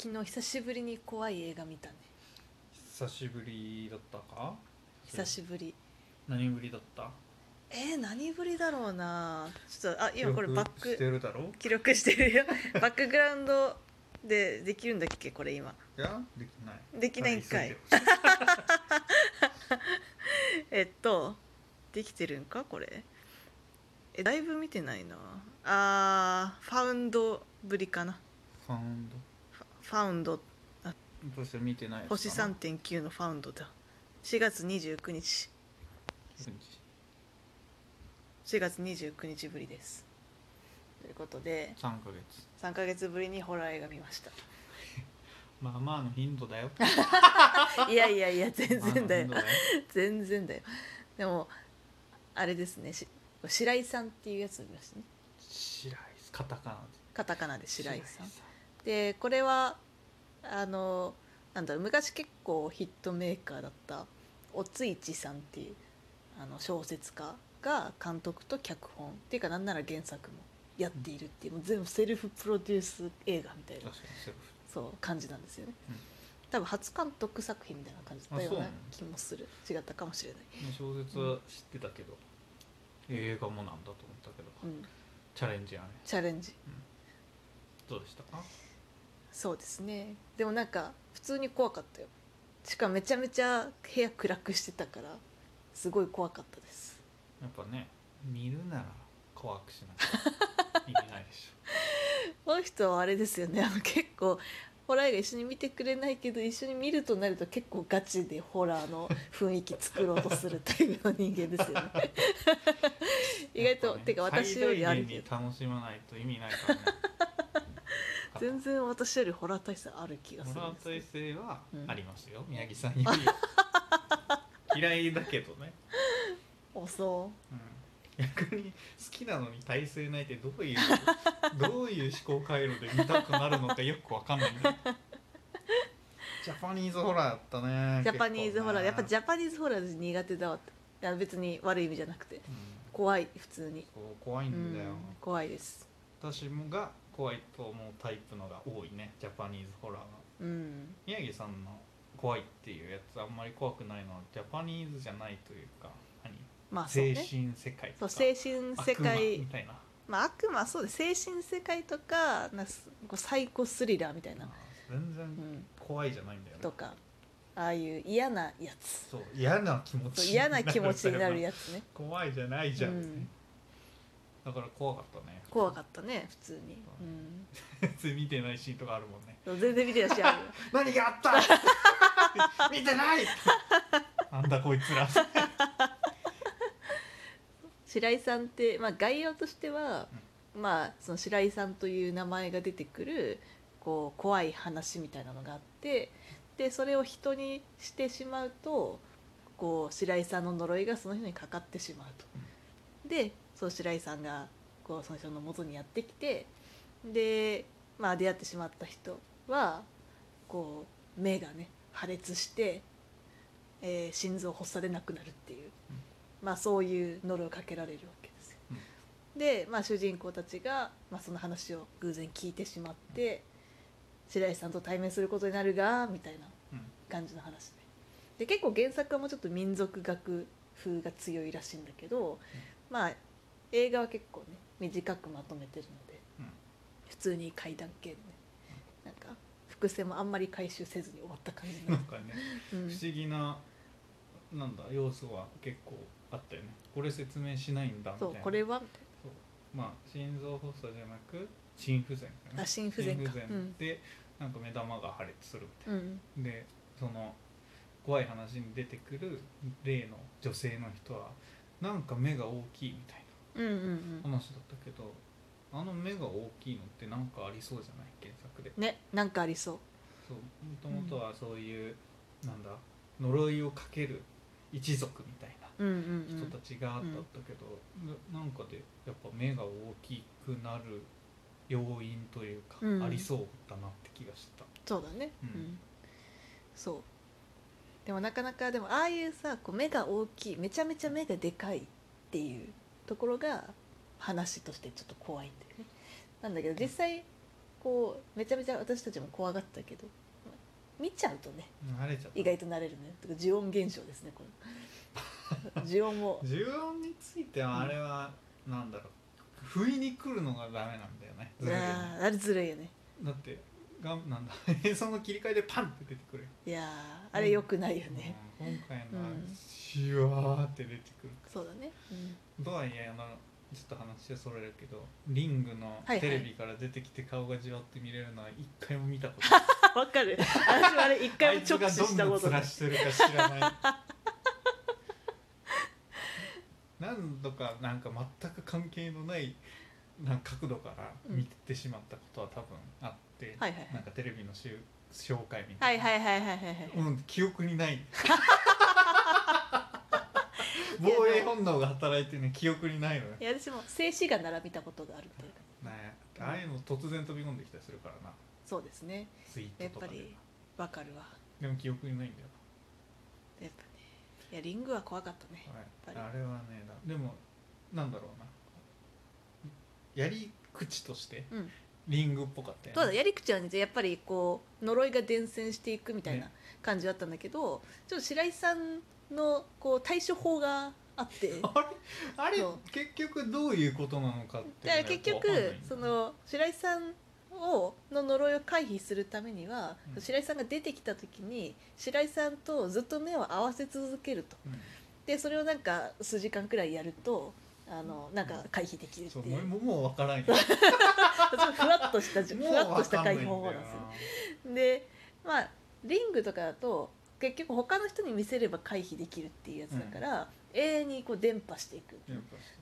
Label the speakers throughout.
Speaker 1: 昨日久しぶりに怖い映画見たね。
Speaker 2: 久しぶりだったか？
Speaker 1: 久しぶり。
Speaker 2: 何ぶりだった？
Speaker 1: えー、何ぶりだろうな。ちょっとあ今これバック
Speaker 2: るだろ？
Speaker 1: 記録してるよ。バックグラウンドでできるんだっけ？これ今。
Speaker 2: いやできない。
Speaker 1: できないんかい。えっとできてるんか？これ。えだいぶ見てないな。あーファウンドぶりかな。
Speaker 2: ファウンド？
Speaker 1: ファウンド星
Speaker 2: かな。
Speaker 1: 3.9のファウンドだ。4月29日。4月29日ぶりです。ということで。
Speaker 2: 3ヶ月。
Speaker 1: 3ヶ月ぶりにホラー映画見ました。
Speaker 2: まあまあの頻度だよ。
Speaker 1: いやいやいや全然だよ。
Speaker 2: まあ
Speaker 1: 全然だよ。でもあれですね。し白井さんっていうやつ見ましたね。
Speaker 2: 白井カタカナで。
Speaker 1: カタカナで白井さん。
Speaker 2: ん
Speaker 1: でこれはあのなんだろう昔結構ヒットメーカーだったおついちさんっていうあの小説家が監督と脚本っていうかなんなら原作もやっているっていうもう全部セルフプロデュース映画みたいなそう感じなんですよね、
Speaker 2: うん
Speaker 1: 多分初監督作品みたいな感じだったような気もする。違ったかもしれない、
Speaker 2: 小説は知ってたけど、映画もなんだと思ったけど、
Speaker 1: うん、
Speaker 2: チャレンジやね。
Speaker 1: チャレンジ。
Speaker 2: どうでしたか？
Speaker 1: そうですね。でもなんか普通に怖かったよ。しかもめちゃめちゃ部屋暗くしてたからすごい怖かったです。
Speaker 2: やっぱね見るなら怖くしなきゃ。意味ないでし
Speaker 1: この人はあれですよね。あの結構ホラー映画一緒に見てくれないけど一緒に見るとなると結構ガチでホラーの雰囲気作ろうとするタイプの人間ですよね。
Speaker 2: ょ
Speaker 1: 意外と、
Speaker 2: ね
Speaker 1: てか私よりあるけど
Speaker 2: 楽しまないと意味ないからね
Speaker 1: 全然私よりホラー体質ある気がす
Speaker 2: ホラー
Speaker 1: です
Speaker 2: は
Speaker 1: うん
Speaker 2: ありますよ、宮城さんより。嫌いだけどね、
Speaker 1: おそ
Speaker 2: うん、逆に好きなのに体制ないってどういう どういう思考回路で見たくなるのかよくわかんないね。ジャパニーズホラーだったね
Speaker 1: うジャパニーズホラー、やっぱジ
Speaker 2: ャ、
Speaker 1: ャパニーズホラー私苦手だわいや別に悪い意味じゃなくて。
Speaker 2: うん
Speaker 1: 怖い普通に、
Speaker 2: そう怖い
Speaker 1: うん
Speaker 2: だよ、
Speaker 1: ん、怖いです。
Speaker 2: 私もが怖いと思うタイプのが多いね。ジャパニーズホラーが。
Speaker 1: うん。
Speaker 2: 宮城さんの怖いっていうやつあんまり怖くないのはジャパニーズじゃないというか何？
Speaker 1: まあそう
Speaker 2: 精
Speaker 1: ね
Speaker 2: 神世界とか
Speaker 1: そう精神世界。
Speaker 2: みたいな。
Speaker 1: まあ悪魔そうです。精神世界とかなすこうサイコスリラーみたいな、
Speaker 2: 全然
Speaker 1: うん、
Speaker 2: 怖いじゃないんだよね。
Speaker 1: とかああいう嫌なやつ。
Speaker 2: そう嫌な気持ち
Speaker 1: 嫌な気持ちになる
Speaker 2: つ
Speaker 1: やつね。
Speaker 2: 怖いじゃないじゃん、
Speaker 1: うん
Speaker 2: だから怖かったね。
Speaker 1: 怖かったね普通に、うん、
Speaker 2: 普通に見てないシーンとかあるもんね。
Speaker 1: 全然見てらっしゃるよ。
Speaker 2: 何があった？見てない？なんだこいつら。
Speaker 1: 白井さんって、まあ、概要としては、まあその白井さんという名前が出てくるこう怖い話みたいなのがあってでそれを人にしてしまうとこう白井さんの呪いがその人にかかってしまうと。でそう白井さんがこうその人の元にやってきてで、まあ、出会ってしまった人はこう目がね破裂して、えー心臓発作で亡くなるっていう、まあ、そういう呪いをかけられるわけですよ。で、まあ、主人公たちが、まあ、その話を偶然聞いてしまって白石さんと対面することになるがみたいな
Speaker 2: うん。
Speaker 1: 感じの話で。で結構原作はもうちょっと民族学風が強いらしいんだけど、まあ映画は結構ね短くまとめてるので
Speaker 2: うん。
Speaker 1: 普通に怪談系のねなんか伏線もあんまり回収せずに終わった感じにな
Speaker 2: んかね
Speaker 1: うん。
Speaker 2: 不思議ななんだ要素は結構あったよねこれ説明しないんだみた
Speaker 1: そ
Speaker 2: いうな
Speaker 1: これは？
Speaker 2: そう。まあ心臓発作じゃなく心不全かな。
Speaker 1: あ心不全か。
Speaker 2: 心不全で、なんか目玉が破裂するみたい
Speaker 1: うん。
Speaker 2: な、でその怖い話に出てくる例の女性の人はなんか目が大きいみたい
Speaker 1: うんうんうん
Speaker 2: な話だったけど、あの目が大きいのってなんかありそうじゃない？原作で。
Speaker 1: ねなんかありそう。
Speaker 2: そう。もともとはそういう、なんだ呪いをかける一族みたいな
Speaker 1: うんうんうん。
Speaker 2: 人たちがあったんだけど、ななんかでやっぱ目が大きくなる要因というか、
Speaker 1: うん。
Speaker 2: ありそうだなって気がした。
Speaker 1: そうだね、
Speaker 2: うん。
Speaker 1: そう。でもなかなかでもああいうさこう目が大きいめちゃめちゃ目がでかいっていうところが話としてちょっと怖いんだよね。なんだけど実際こうめちゃめちゃ私たちも怖がったけど見ちゃうとね
Speaker 2: 慣れちゃった。
Speaker 1: 意外と慣れるねとか呪音現象ですねこれ。呪音も
Speaker 2: 重音についてはあれは、なんだろう。不意に来るのがダメなんだよね。ずるいよね。
Speaker 1: あーあれずるいよね。
Speaker 2: だってがなんだ。映像の切り替えでパンって出てくるよ。
Speaker 1: いやーあれよくないよね、
Speaker 2: うん今回のは
Speaker 1: うん
Speaker 2: シュワーって出てくる
Speaker 1: そうだね、うん。
Speaker 2: とはいえあのちょっと話それるけどリングのテレビから出てきて顔がじわって見れるのは一回も見たことない。
Speaker 1: あ わかる。私もあれ一回も直視したことない。
Speaker 2: あいつがどんな面してるか知らない。何度かなんか全く関係のないなんか角度から見てしまったことは多分あって、
Speaker 1: はいはいはい。
Speaker 2: なんかテレビのしゅ紹介みたな、
Speaker 1: はいいはいはいはいはいはい。
Speaker 2: うん、記憶にない。防衛本能が働いてね記憶にないのよ。
Speaker 1: いや私も静止画なら見たことがあるっていう
Speaker 2: ねああいうの突然飛び込んできたりするからな。
Speaker 1: そうですね。
Speaker 2: ツイートとかで。
Speaker 1: やっぱりわかるわ。
Speaker 2: でも記憶にないんだよ。
Speaker 1: やっぱね。いやリングは怖かったね。
Speaker 2: はい、
Speaker 1: やっぱ
Speaker 2: あれはねだでもなんだろうな。やり口として
Speaker 1: うん
Speaker 2: リングっぽかったよ
Speaker 1: そうだやり口はねやっぱりこう呪いが伝染していくみたいな
Speaker 2: ね。
Speaker 1: 感じだったんだけどちょっと白井さんのこう対処法があって。
Speaker 2: あれ？結局どういうことなのかっていうのがやっぱ分かんないんだ
Speaker 1: その白井さんをの呪いを回避するためには、
Speaker 2: うん。
Speaker 1: 白井さんが出てきた時に白井さんとずっと目を合わせ続けると。
Speaker 2: うん。
Speaker 1: でそれをなんか数時間くらいやるとあのなんか回避できるっていう。
Speaker 2: もうもう分からんよ。
Speaker 1: ちょっとふわっとしたふわっとした
Speaker 2: 分かんないんだよ。
Speaker 1: 回避方法なんですよでまあリングとかだと結局他の人に見せれば回避できるっていうやつだから、永遠にこう伝播していく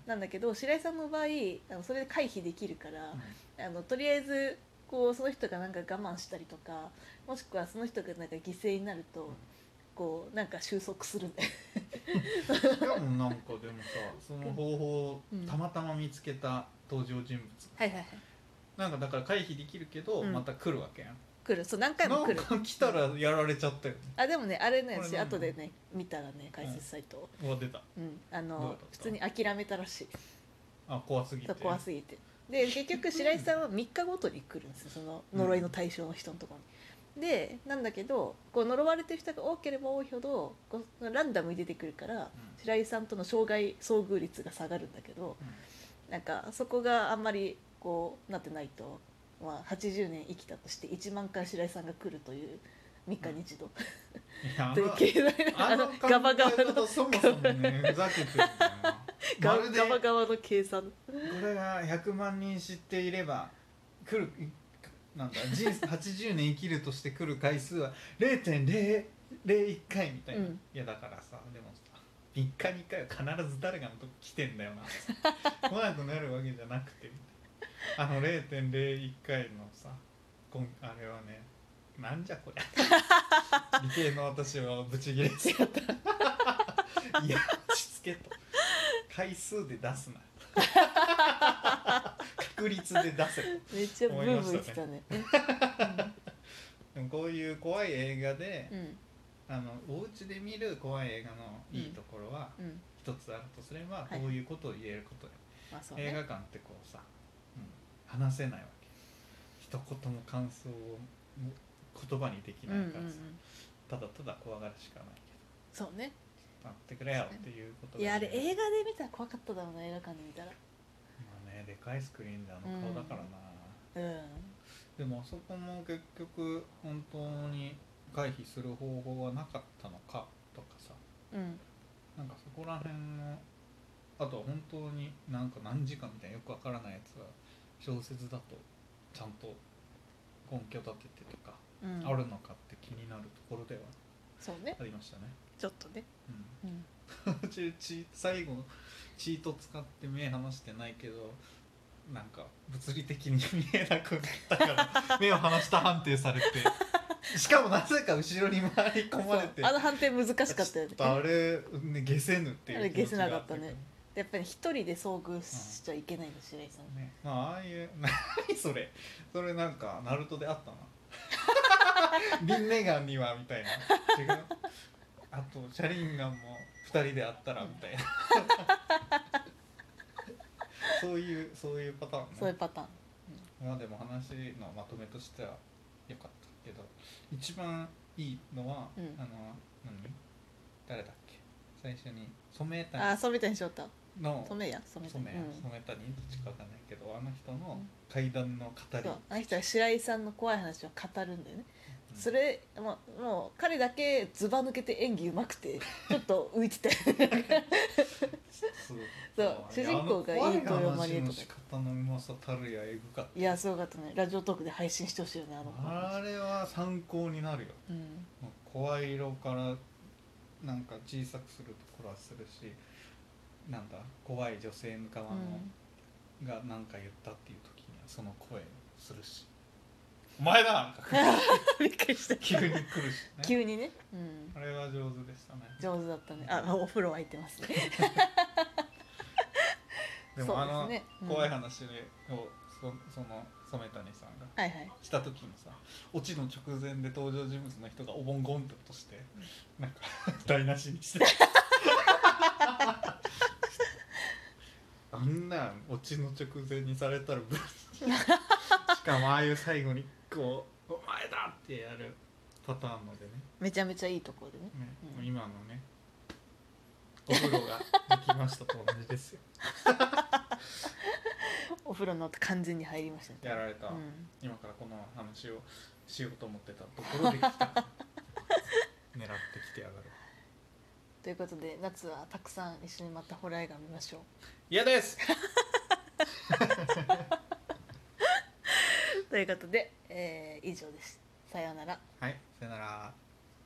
Speaker 1: なんだけど白井さんの場合あのそれで回避できるから
Speaker 2: ぱ、
Speaker 1: あのとりあえずこうその人がなんか我慢したりとかもしくはその人がなんか犠牲になると、こうなんか収束するんだよ
Speaker 2: うんしかもなんかでもさその方法を
Speaker 1: うん。
Speaker 2: たまたま見つけた登場人物
Speaker 1: はいはいはい。
Speaker 2: なんかだから回避できるけど、
Speaker 1: うん。
Speaker 2: また来るわけやん。
Speaker 1: 来る。そう何回も来る。
Speaker 2: なんか来たらやられちゃったよね
Speaker 1: あでもねあれね
Speaker 2: これ
Speaker 1: 後でね見たらね解説サイトを、
Speaker 2: うわ出た。
Speaker 1: うん。あ
Speaker 2: どうだ
Speaker 1: の
Speaker 2: った？
Speaker 1: 普通に諦めたらしい。
Speaker 2: あ怖すぎて。
Speaker 1: 怖すぎて。で結局白井さんは3日ごとに来るんですよ。その呪いの対象の人のところに。でなんだけどこう呪われてる人が多ければ多いほどこうランダムに出てくるから白井さんとの障害遭遇率が下がるんだけどなんかそこがあんまりこうなってないと、まあ、80年生きたとして1万回白井さんが来るという3日に一度、
Speaker 2: いやあ
Speaker 1: という
Speaker 2: の
Speaker 1: 経済のあのガバガバの
Speaker 2: のそもそもね
Speaker 1: ガバガバの計算。
Speaker 2: これが100万人知っていれば来るなんだ人生80年生きるとして来る回数は0.001回みたいな、
Speaker 1: うん。
Speaker 2: いやだからさでもさ3日に1回は必ず誰かのとこ来てんだよな。来なくなるわけじゃなくて。あの0.01回のさこんあれはねなんじゃこりゃ。理系の私はブチギレて
Speaker 1: 違った。
Speaker 2: いや落ち着けと。回数で出すな確率で出せと。
Speaker 1: めっちゃブーブー言ってたね。
Speaker 2: こういう怖い映画で、
Speaker 1: うん。
Speaker 2: あのお家で見る怖い映画のいいところは
Speaker 1: うん。
Speaker 2: 一つあるとすれば、
Speaker 1: はい。
Speaker 2: こういうことを言えることよ、
Speaker 1: まあそう
Speaker 2: 映
Speaker 1: ね
Speaker 2: 画館ってこうさ、うん、話せないわけ。一言も感想をも言葉にできないからさ、ただただ怖がるしかないけ
Speaker 1: そうね。
Speaker 2: ど待ってくれよっていうこと
Speaker 1: いやあれ
Speaker 2: 映
Speaker 1: 映画で見たら怖かっただろうな映画館で見たら
Speaker 2: でかいスクリーンであの顔だからな、
Speaker 1: うん。
Speaker 2: でもそこも結局本当に回避する方法はなかったのかとかさ。
Speaker 1: うん。
Speaker 2: なんかそこら辺のあとは本当になんか何時間みたいなよくわからないやつは小説だとちゃんと根拠立ててとか
Speaker 1: うん。
Speaker 2: あるのかって気になるところではありましたね。
Speaker 1: ちょっとね。
Speaker 2: うん。最後チート使って目離してないけどなんか物理的に見えなくなったから 目を離した判定されて。しかもなぜか後ろに回り込まれて。
Speaker 1: あの判定難しかったよね。
Speaker 2: とあれね消せぬっていう
Speaker 1: あれ消せなかったね。やっぱり一人で遭遇しちゃいけないの白井さん。
Speaker 2: ね。まあああいう 何それ。それなんかナルトであったな。リンネガンにはみたいな。違う？あとシャリンガンも2人であったらみたいな。そういうそういうパターンね。
Speaker 1: そういうパターン。
Speaker 2: まあでも話のまとめとしては良かったけど一番いいのは、
Speaker 1: うん。
Speaker 2: あの何？誰だっけ？最初に染谷。
Speaker 1: あ染谷翔太。
Speaker 2: の
Speaker 1: 染谷？染
Speaker 2: 染谷。染谷どっちかわかんないけどあの人の階段の語り、
Speaker 1: そう。あの人は白井さんの怖い話を語るんだよね、
Speaker 2: うん
Speaker 1: それもうもう彼だけずば抜けて演技うまくて ちょっと浮いてた
Speaker 2: そう。
Speaker 1: 主人公がいい豊
Speaker 2: と
Speaker 1: まりえとか
Speaker 2: の仕方のうまさたるやえぐかっ
Speaker 1: いやすごかったね。ラジオトークで配信してほしいよねあの
Speaker 2: あれは参考になるよ。
Speaker 1: うん。
Speaker 2: もう声色からなんか小さくするところはするしなんだ怖い女性の側の、が何か言ったっていう時にはその声をするし「お前だ! 」
Speaker 1: びっくりした。
Speaker 2: 急に来るしね。
Speaker 1: 急にね、うん、
Speaker 2: あれは上手でしたね。
Speaker 1: 上手だったね。あお風呂沸いてますね。
Speaker 2: でもあの
Speaker 1: そうん。
Speaker 2: 怖い話をそその染谷さんが
Speaker 1: はいはい。
Speaker 2: した時のさオチの直前で登場人物の人がお盆ゴンって落としてなんか 台無しにして。あんなんオチの直前にされたらブしかもああいう最後にこう「お前だ!」ってやる。パターンのでね。
Speaker 1: めちゃめちゃいいところでね。
Speaker 2: ね、
Speaker 1: うん。
Speaker 2: 今のね。お風呂ができましたと同じですよ。
Speaker 1: お風呂の音完全に入りましたね。
Speaker 2: やられた、
Speaker 1: うん。
Speaker 2: 今からこの話をしようと思ってたところで来た。狙ってきてやがる。
Speaker 1: ということで夏はたくさん一緒にまたホラー映画見ましょう。
Speaker 2: 嫌です
Speaker 1: ということで、えー以上です。さようなら。
Speaker 2: はいさよなら。